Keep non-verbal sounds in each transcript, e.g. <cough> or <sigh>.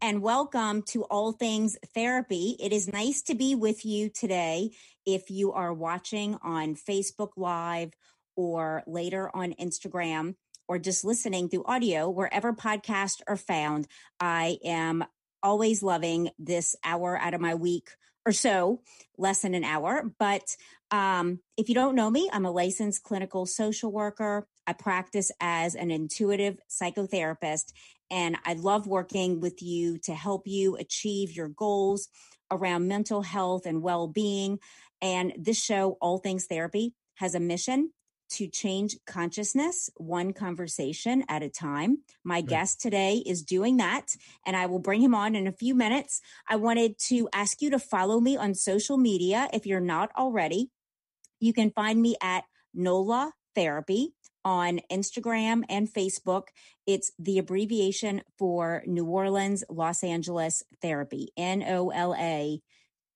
and welcome to All Things Therapy. It is nice to be with you today. If you are watching on Facebook Live or later on Instagram or just listening through audio, wherever podcasts are found, I am always loving this hour out of my week or so, less than an hour. But um, if you don't know me, I'm a licensed clinical social worker. I practice as an intuitive psychotherapist, and I love working with you to help you achieve your goals around mental health and well being. And this show, All Things Therapy, has a mission to change consciousness one conversation at a time. My right. guest today is doing that, and I will bring him on in a few minutes. I wanted to ask you to follow me on social media if you're not already. You can find me at NOLA Therapy on Instagram and Facebook. It's the abbreviation for New Orleans, Los Angeles Therapy, N O L A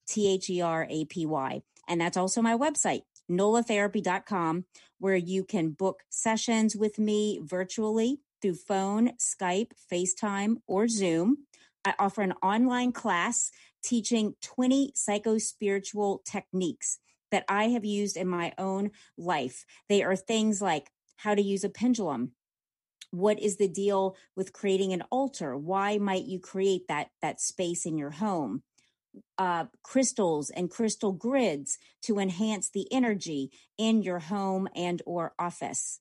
T H E R A P Y. And that's also my website, nolatherapy.com, where you can book sessions with me virtually through phone, Skype, FaceTime, or Zoom. I offer an online class teaching 20 psychospiritual techniques that I have used in my own life. They are things like how to use a pendulum, what is the deal with creating an altar? Why might you create that that space in your home? Uh, crystals and crystal grids to enhance the energy in your home and or office.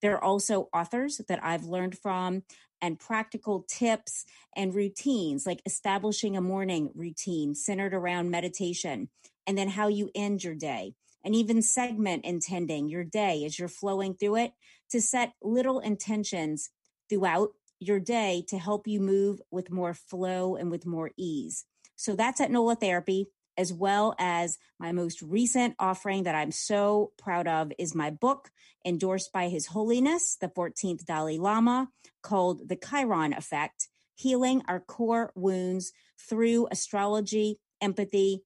There are also authors that i've learned from and practical tips and routines like establishing a morning routine centered around meditation and then how you end your day and even segment intending your day as you're flowing through it to set little intentions throughout your day to help you move with more flow and with more ease. So that's at NOLA Therapy, as well as my most recent offering that I'm so proud of is my book endorsed by His Holiness, the 14th Dalai Lama, called The Chiron Effect Healing Our Core Wounds Through Astrology, Empathy,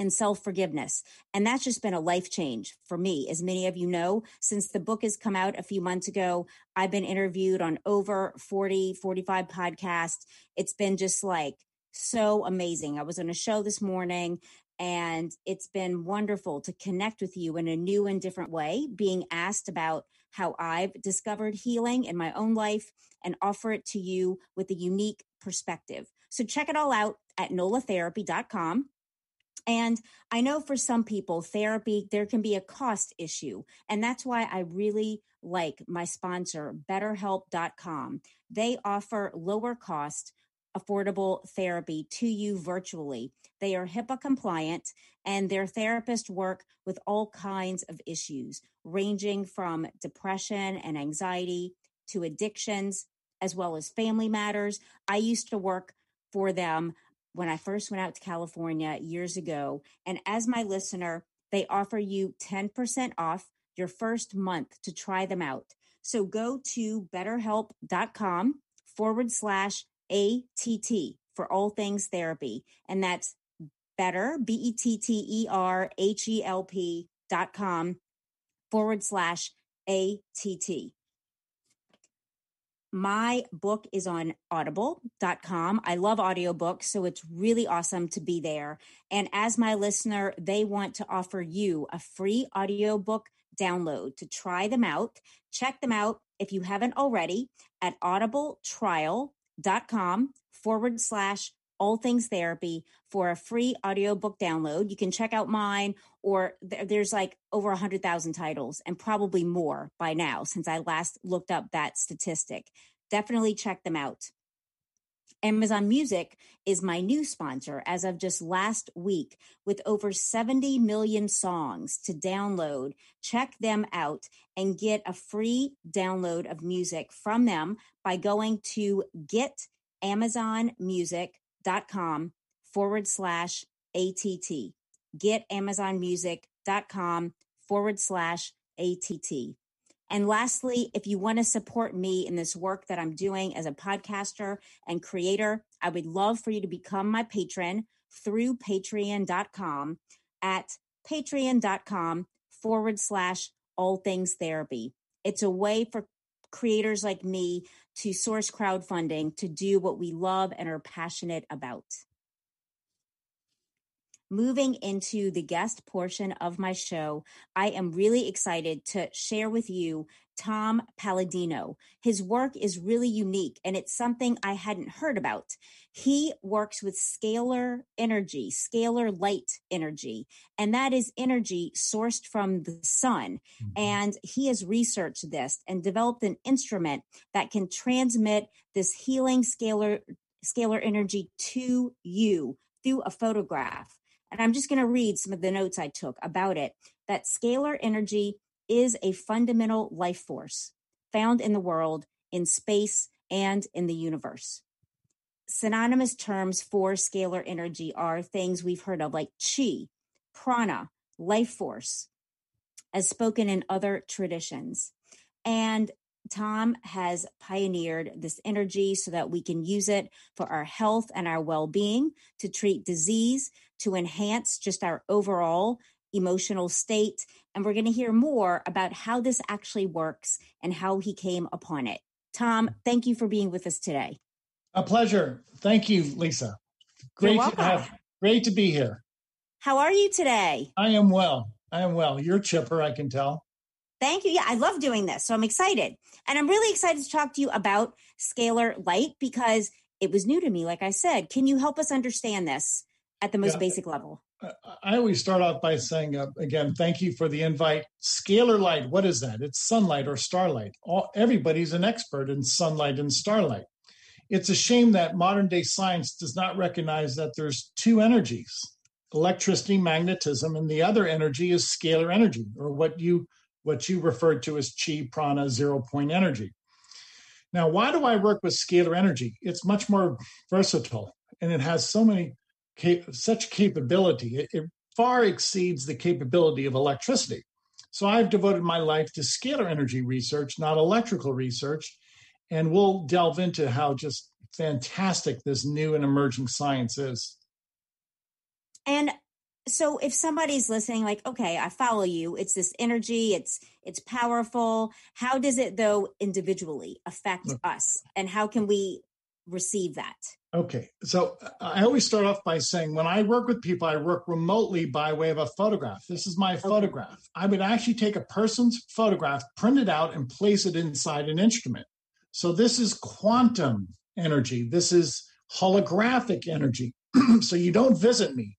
and self forgiveness. And that's just been a life change for me. As many of you know, since the book has come out a few months ago, I've been interviewed on over 40, 45 podcasts. It's been just like so amazing. I was on a show this morning and it's been wonderful to connect with you in a new and different way, being asked about how I've discovered healing in my own life and offer it to you with a unique perspective. So check it all out at nolatherapy.com. And I know for some people, therapy, there can be a cost issue. And that's why I really like my sponsor, betterhelp.com. They offer lower cost, affordable therapy to you virtually. They are HIPAA compliant and their therapists work with all kinds of issues, ranging from depression and anxiety to addictions, as well as family matters. I used to work for them when I first went out to California years ago. And as my listener, they offer you 10% off your first month to try them out. So go to betterhelp.com forward slash ATT for all things therapy. And that's better, B E T T E R H E L P dot com forward slash ATT. My book is on audible.com. I love audiobooks, so it's really awesome to be there. And as my listener, they want to offer you a free audiobook download to try them out. Check them out if you haven't already at audibletrial.com forward slash all things therapy for a free audiobook download. You can check out mine or th- there's like over a hundred thousand titles and probably more by now since I last looked up that statistic. Definitely check them out. Amazon Music is my new sponsor as of just last week with over 70 million songs to download. Check them out and get a free download of music from them by going to getamazonmusic.com forward slash ATT. Getamazonmusic.com forward slash ATT. And lastly, if you want to support me in this work that I'm doing as a podcaster and creator, I would love for you to become my patron through patreon.com at patreon.com forward slash all things therapy. It's a way for creators like me to source crowdfunding to do what we love and are passionate about. Moving into the guest portion of my show, I am really excited to share with you Tom Paladino. His work is really unique and it's something I hadn't heard about. He works with scalar energy, scalar light energy, and that is energy sourced from the sun. Mm-hmm. And he has researched this and developed an instrument that can transmit this healing scalar scalar energy to you through a photograph. And I'm just going to read some of the notes I took about it that scalar energy is a fundamental life force found in the world, in space, and in the universe. Synonymous terms for scalar energy are things we've heard of like chi, prana, life force, as spoken in other traditions. And Tom has pioneered this energy so that we can use it for our health and our well being, to treat disease, to enhance just our overall emotional state. And we're going to hear more about how this actually works and how he came upon it. Tom, thank you for being with us today. A pleasure. Thank you, Lisa. Great to have, great to be here. How are you today? I am well. I am well. You're chipper, I can tell. Thank you. Yeah, I love doing this. So I'm excited. And I'm really excited to talk to you about scalar light because it was new to me. Like I said, can you help us understand this at the most yeah. basic level? I always start off by saying, uh, again, thank you for the invite. Scalar light, what is that? It's sunlight or starlight. All, everybody's an expert in sunlight and starlight. It's a shame that modern day science does not recognize that there's two energies electricity, magnetism, and the other energy is scalar energy, or what you what you referred to as chi prana zero point energy. Now, why do I work with scalar energy? It's much more versatile and it has so many such capability. It, it far exceeds the capability of electricity. So I've devoted my life to scalar energy research, not electrical research, and we'll delve into how just fantastic this new and emerging science is. And so if somebody's listening like okay i follow you it's this energy it's it's powerful how does it though individually affect us and how can we receive that okay so uh, i always start off by saying when i work with people i work remotely by way of a photograph. This is my photograph. I would actually take a person's photograph print it out and place it inside an instrument. So this is quantum energy. This is holographic energy. <clears throat> So you don't visit me.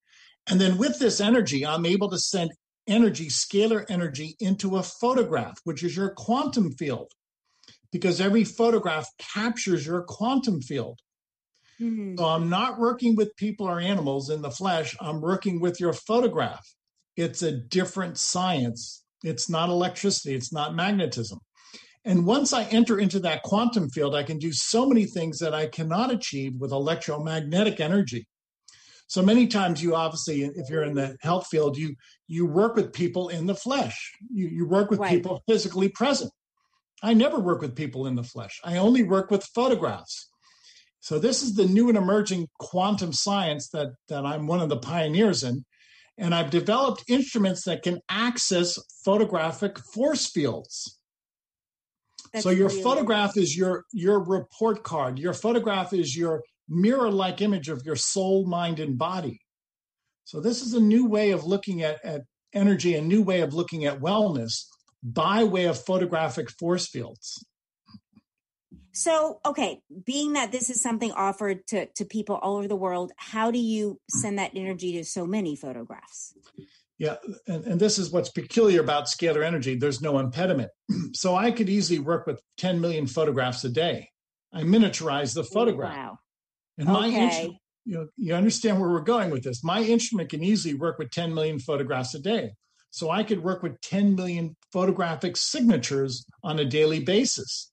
And then with this energy, I'm able to send energy, scalar energy, into a photograph, which is your quantum field, because every photograph captures your quantum field. Mm-hmm. So I'm not working with people or animals in the flesh, I'm working with your photograph. It's a different science. It's not electricity, it's not magnetism. And once I enter into that quantum field, I can do so many things that I cannot achieve with electromagnetic energy. So many times you obviously, if you're in the health field, you you work with people in the flesh. You you work with Right. people physically present. I never work with people in the flesh. I only work with photographs. So this is the new and emerging quantum science that that I'm one of the pioneers in. And I've developed instruments that can access photographic force fields. That's so your photograph is your your report card. Your photograph is your mirror-like image of your soul, mind, and body. So this is a new way of looking at, at energy, a new way of looking at wellness by way of photographic force fields. So, okay, being that this is something offered to, to people all over the world, how do you send that energy to so many photographs? Yeah, and, and this is what's peculiar about scalar energy. There's no impediment. <clears throat> so I could easily work with 10 million photographs a day. I miniaturize the photograph. Wow. And my Okay. instrument, you know, you understand where we're going with this. My instrument can easily work with 10 million photographs a day. So I could work with 10 million photographic signatures on a daily basis.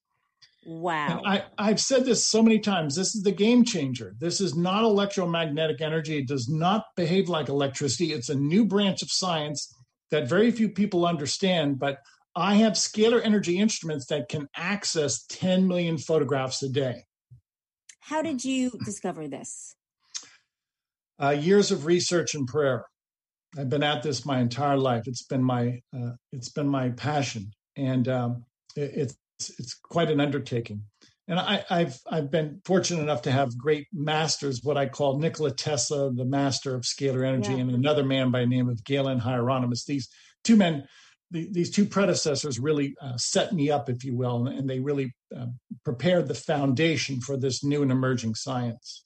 Wow. I, I've said this so many times. This is the game changer. This is not electromagnetic energy. It does not behave like electricity. It's a new branch of science that very few people understand. But I have scalar energy instruments that can access 10 million photographs a day. how did you discover this? Uh, years of research and prayer. I've been at this my entire life. It's been my uh, it's been my passion, and um, it, it's it's quite an undertaking. And I, I've I've been fortunate enough to have great masters, what I call Nikola Tesla, the master of scalar energy, Yeah. and another man by the name of Galen Hieronymus. These two men, the, these two predecessors, really uh, set me up, if you will, and, and they really uh, prepared the foundation for this new and emerging science.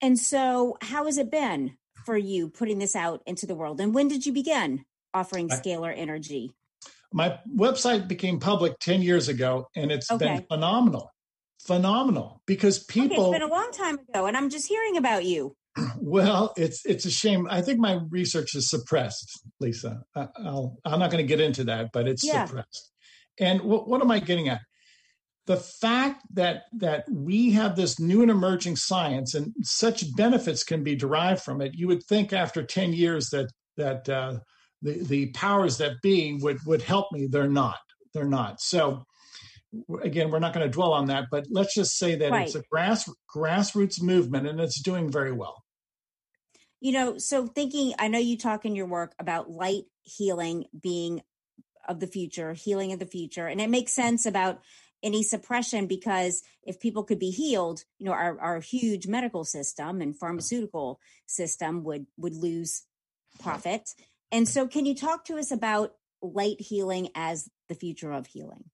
And so, how has it been for you putting this out into the world? And when did you begin offering scalar energy? My website became public 10 years ago and it's been phenomenal. Phenomenal because Okay, people it's been a long time ago, and I'm just hearing about you. <clears throat> well, it's it's a shame. I think my research is suppressed, Lisa. I, I'll, I'm not going to get into that, but it's Yeah. suppressed. And what, what am I getting at? The fact that that we have this new and emerging science and such benefits can be derived from it. You would think after 10 years that that uh, the the powers that be would would help me. They're not. They're not. So again, we're not going to dwell on that, but let's just say that it's a grass grassroots movement and it's doing very well. You know, so thinking, I know you talk in your work about light healing being of the future, healing of the future, and it makes sense about any suppression because if people could be healed, you know, our, our huge medical system and pharmaceutical system would would lose profit. And so, can you talk to us about light healing as the future of healing?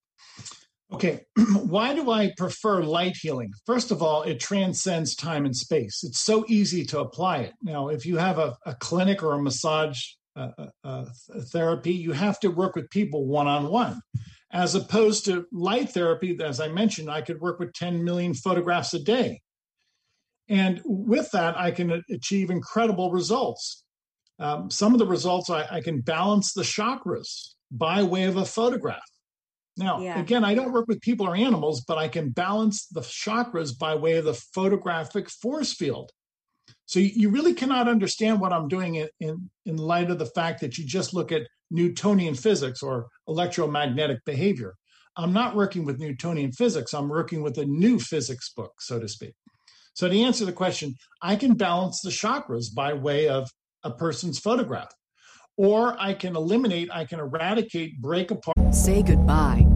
Okay, <clears throat> why do I prefer light healing? First of all, it transcends time and space. It's so easy to apply it. Now, if you have a, a clinic or a massage uh, uh, uh, therapy, you have to work with people one on one. As opposed to light therapy, as I mentioned, I could work with 10 million photographs a day. And with that, I can achieve incredible results. Um, some of the results, I, I can balance the chakras by way of a photograph. Now, Yeah. again, I don't work with people or animals, but I can balance the chakras by way of the photographic force field. So you, you really cannot understand what I'm doing in, in, in light of the fact that you just look at Newtonian physics or electromagnetic behavior. I'm not working with Newtonian physics. I'm working with a new physics book, so to speak. So to answer the question, I can balance the chakras by way of a person's photograph, or I can eliminate, I can eradicate, break apart. Say goodbye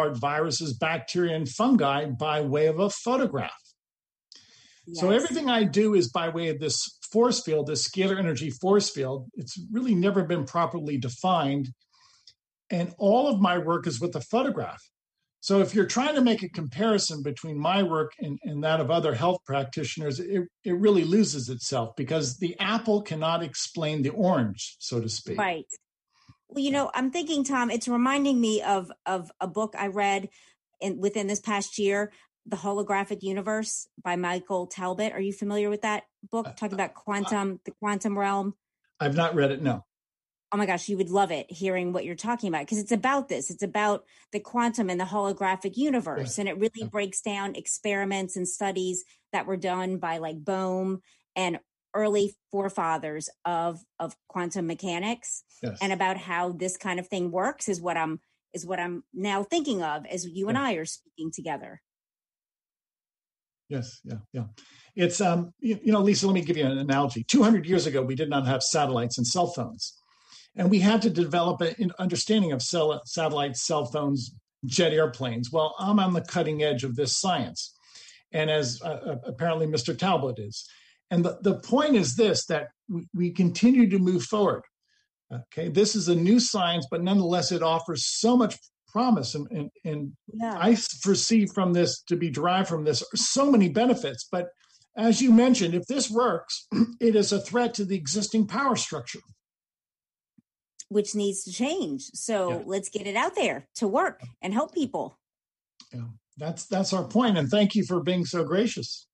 Viruses, bacteria, and fungi by way of a photograph. Yes. So everything I do is by way of this force field, this scalar energy force field. It's really never been properly defined. And all of my work is with a photograph. So if you're trying to make a comparison between my work and, and that of other health practitioners, it, it really loses itself because the apple cannot explain the orange, so to speak. Right. Well, you know, I'm thinking, Tom, it's reminding me of of a book I read in, within this past year the Holographic Universe by Michael Talbot. Are you familiar with that book? Uh, Talking about quantum, the quantum realm. I've not read it. No. Oh my gosh, you would love it hearing what you're talking about because it's about this. It's about the quantum and the holographic universe. And it really yeah. breaks down experiments and studies that were done by like Bohm and early forefathers of of quantum mechanics yes. and about how this kind of thing works is what I'm is what I'm now thinking of as you and I are speaking together. Yes, yeah, yeah. It's um, you, you know, Lisa. Let me give you an analogy. Two hundred years ago, we did not have satellites and cell phones, and we had to develop an understanding of cell, satellites, cell phones, jet airplanes. Well, I'm on the cutting edge of this science, and as uh, uh apparently Mr. Talbot is. And the, the point is this: that we, we continue to move forward. Okay, this is a new science, but nonetheless, it offers so much promise and and, and yeah. i foresee from this to be derived from this so many benefits but as you mentioned if this works <clears throat> it is a threat to the existing power structure which needs to change so yeah. let's get it out there to work and help people yeah that's that's our point. point and thank you for being so gracious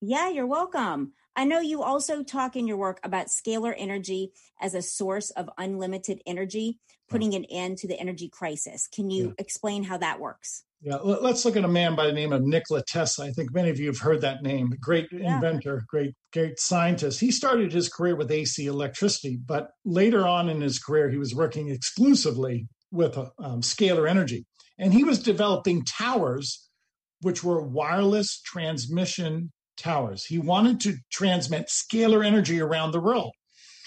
yeah you're welcome I know you also talk in your work about scalar energy as a source of unlimited energy, putting an end to the energy crisis. Can you yeah. explain how that works? Yeah, let's look at a man by the name of Nikola Tesla. I think many of you have heard that name. Great yeah. inventor, great, great scientist. He started his career with AC electricity, but later on in his career, he was working exclusively with um, scalar energy. And he was developing towers, which were wireless transmission towers. He wanted to transmit scalar energy around the world.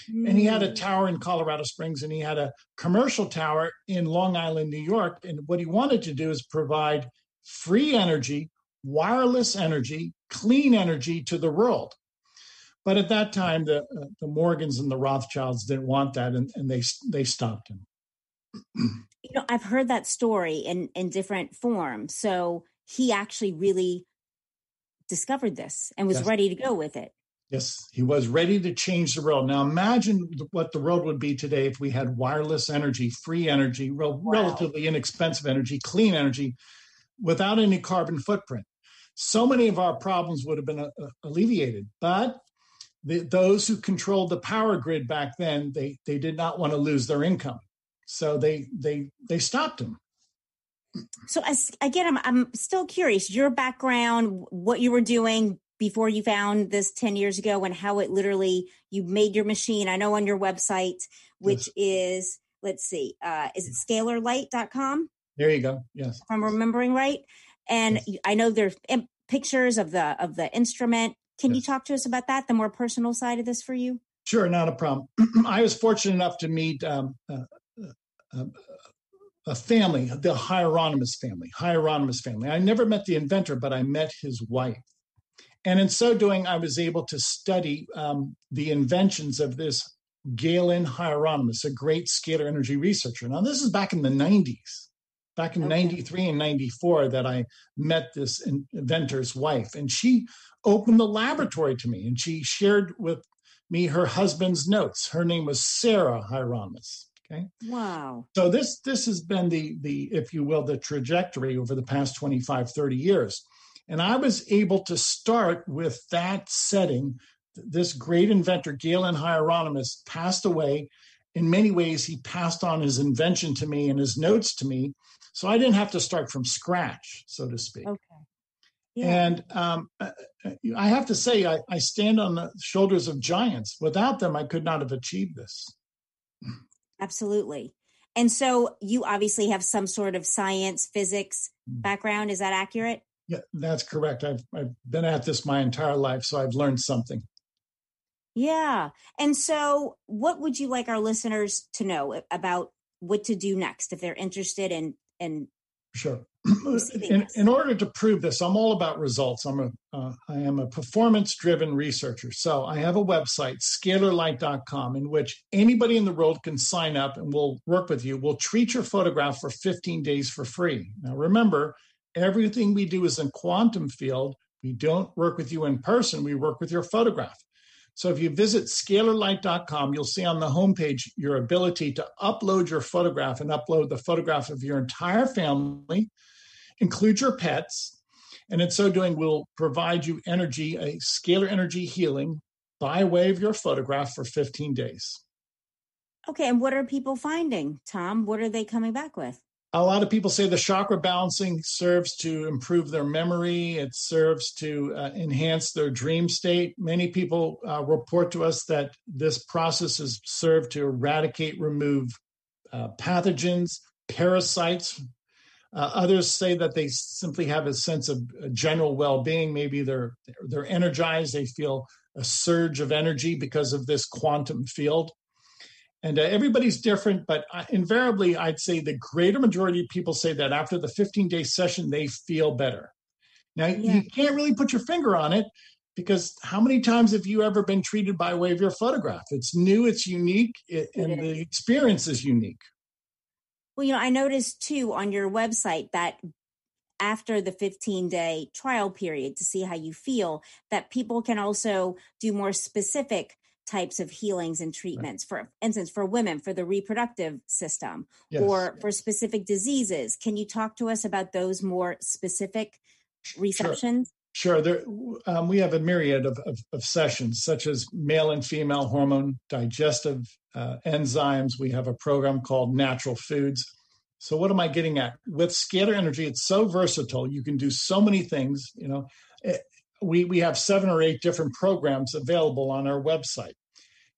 And he had a hmm. tower in Colorado Springs and he had a commercial tower in Long Island, New York. And what he wanted to do is provide free energy, wireless energy, clean energy to the world. But at that time, the, uh, the Morgans and the Rothschilds didn't want that and, and they, they stopped him. you know, I've heard that story in, in different forms. So he actually really discovered this and was yes. ready to go with it. Yes, he was ready to change the world. Now imagine what the world would be today if we had wireless energy, free energy, wow. relatively inexpensive energy, clean energy, without any carbon footprint. So many of our problems would have been uh, uh alleviated. But the, those who controlled the power grid back then, they they did not want to lose their income, so they they they stopped him so as again i'm i'm still curious your background what you were doing before you found this 10 years ago and how it literally you made your machine. I know on your website which yes. is let's see uh is it scalarlight.com there you go. Yes. If i'm remembering right. And yes. i know there's pictures of the of the instrument. Can yes. you talk to us about that the more personal side of this for you? Sure not a problem. <clears throat> I was fortunate enough to meet um, uh, uh, a family, the Hieronymus family, Hieronymus family. I never met the inventor, but I met his wife. And in so doing, I was able to study um, the inventions of this Galen Hieronymus, a great scalar energy researcher. Now, this is back in the 90s, back in okay. 93 and 94 that I met this inventor's wife. And she opened the laboratory to me and she shared with me her husband's notes. Her name was Sarah Hieronymus. Okay. Wow. So this this has been the the if you will the trajectory over the past 25 30 years. And I was able to start with that setting. This great inventor Galen Hieronymus passed away. In many ways he passed on his invention to me and his notes to me. So I didn't have to start from scratch, so to speak. Okay. Yeah. And um, uh, I have to say, I, I stand on the shoulders of giants. Without them, I could not have achieved this. Absolutely. And so you obviously have some sort of science, physics mm. background. Is that accurate? Yeah, that's correct. I've, I've been at this my entire life, so I've learned something. Yeah. And so, what would you like our listeners to know about what to do next if they're interested in in Sure. In, in, order to prove this, I'm all about results. I'm a uh, I am a performance driven researcher. So I have a website, scalarlight.com, in which anybody in the world can sign up and we'll work with you. We'll treat your photograph for 15 days for free. Now remember, everything we do is in quantum field. We don't work with you in person. We work with your photograph. So if you visit scalarlight.com, you'll see on the homepage your ability to upload your photograph and upload the photograph of your entire family, include your pets. And in so doing, we'll provide you energy, a scalar energy healing by way of your photograph for 15 days. Okay. And what are people finding, Tom? What are they coming back with? A lot of people say the chakra balancing serves to improve their memory. It serves to uh, enhance their dream state. Many people uh, report to us that this process has served to eradicate remove uh, pathogens parasites. Uh, others say that they simply have a sense of uh, general well-being. Maybe they're they're energized. They feel a surge of energy because of this quantum field and uh, everybody's different, but uh, invariably, I'd say the greater majority of people say that after the 15 day session, they feel better. Now, yeah. you can't really put your finger on it because how many times have you ever been treated by way of your photograph? It's new, it's unique, it, and it the experience is unique. Well, you know, I noticed too on your website that after the 15 day trial period to see how you feel, that people can also do more specific types of healings and treatments right. for instance for women for the reproductive system yes. or for specific diseases can you talk to us about those more specific receptions sure, sure. There, um, we have a myriad of, of, of, sessions such as male and female hormone digestive uh, enzymes we have a program called natural foods so what am i getting at with scalar energy it's so versatile you can do so many things you know it, eh, we, we have seven or eight different programs available on our website.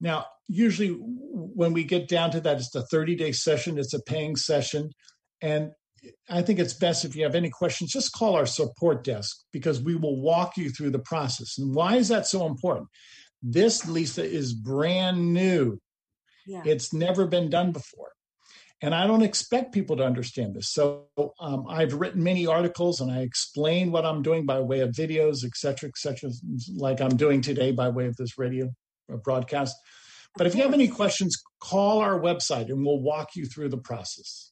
Now, usually when we get down to that, it's a 30 day session, it's a paying session. And I think it's best if you have any questions, just call our support desk because we will walk you through the process. And why is that so important? This, Lisa, is brand new. Yeah. It's never been done before. And I don't expect people to understand this. So um, I've written many articles and I explain what I'm doing by way of videos, et cetera, et cetera, like I'm doing today by way of this radio broadcast. But if you have any questions, call our website and we'll walk you through the process.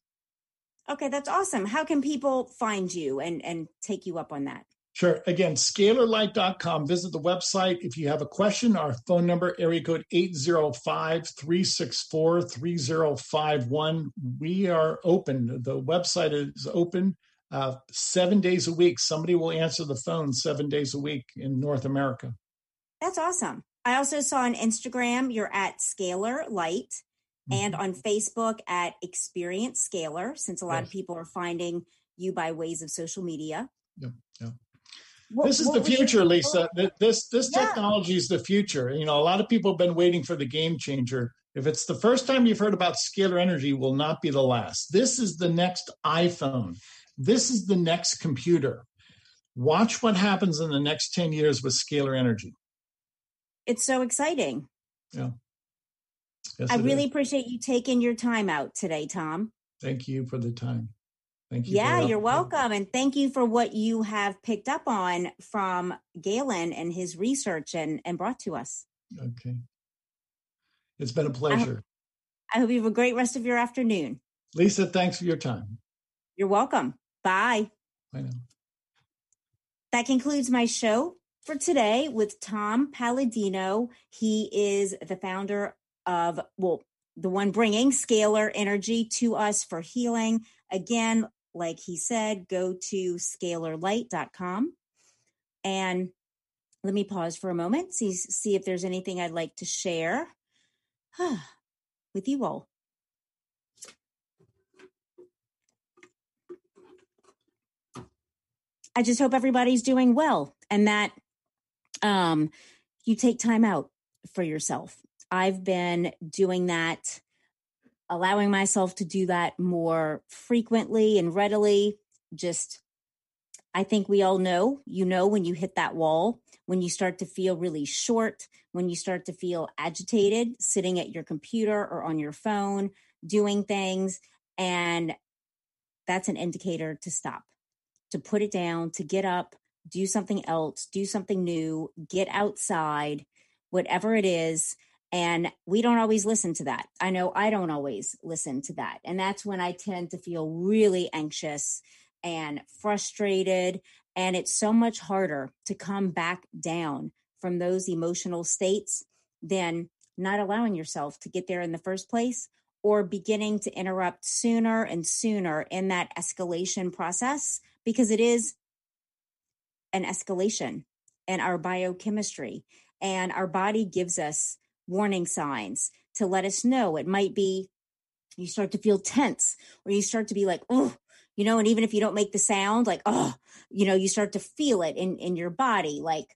Okay, that's awesome. How can people find you and, and take you up on that? Sure. Again, scalarlight.com. Visit the website. If you have a question, our phone number, area code 805-364-3051. We are open. The website is open uh, seven days a week. Somebody will answer the phone seven days a week in North America. That's awesome. I also saw on Instagram you're at Scalar Light mm-hmm. and on Facebook at Experience Scalar, since a lot yes. of people are finding you by ways of social media. Yeah, yeah. What, this is the future, Lisa. This this yeah. technology is the future. You know, a lot of people have been waiting for the game changer. If it's the first time you've heard about scalar energy, it will not be the last. This is the next iPhone. This is the next computer. Watch what happens in the next 10 years with scalar energy it's so exciting. Yeah. Yes, I really is. appreciate you taking your time out today, Tom. Thank you for the time. Thank you. Yeah, you're welcome. And thank you for what you have picked up on from Galen and his research and, and brought to us. Okay. It's been a pleasure. I hope, I hope you have a great rest of your afternoon. Lisa, thanks for your time. You're welcome. Bye. I know. That concludes my show for today with Tom Paladino. He is the founder of, well, the one bringing scalar energy to us for healing. Again, like he said, go to scalarlight.com. And let me pause for a moment, see, see if there's anything I'd like to share <sighs> with you all. I just hope everybody's doing well and that um, you take time out for yourself. I've been doing that allowing myself to do that more frequently and readily. Just, I think we all know, you know, when you hit that wall, when you start to feel really short, when you start to feel agitated sitting at your computer or on your phone, doing things. And that's an indicator to stop, to put it down, to get up, do something else, do something new, get outside, whatever it is. And we don't always listen to that. I know I don't always listen to that. And that's when I tend to feel really anxious and frustrated. And it's so much harder to come back down from those emotional states than not allowing yourself to get there in the first place or beginning to interrupt sooner and sooner in that escalation process because it is an escalation in our biochemistry and our body gives us warning signs to let us know. It might be you start to feel tense or you start to be like oh you know and even if you don't make the sound like oh you know you start to feel it in in your body like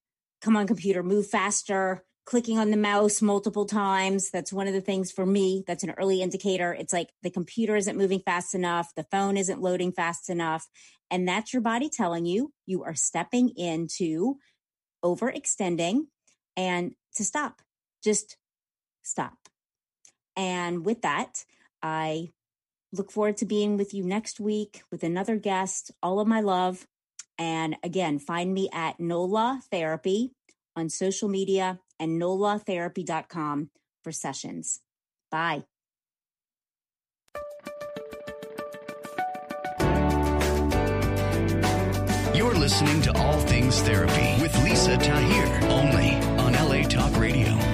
come on computer move faster clicking on the mouse multiple times. That's one of the things for me. That's an early indicator. It's like the computer isn't moving fast enough. The phone isn't loading fast enough. And that's your body telling you you are stepping into overextending and to stop. Just stop. And with that i look forward to being with you next week with another guest. All of my love. And again find me at nola therapy on social media and nolatherapy.com for sessions. Bye. You're listening to All Things Therapy with Lisa Tahir, only on LA Talk Radio.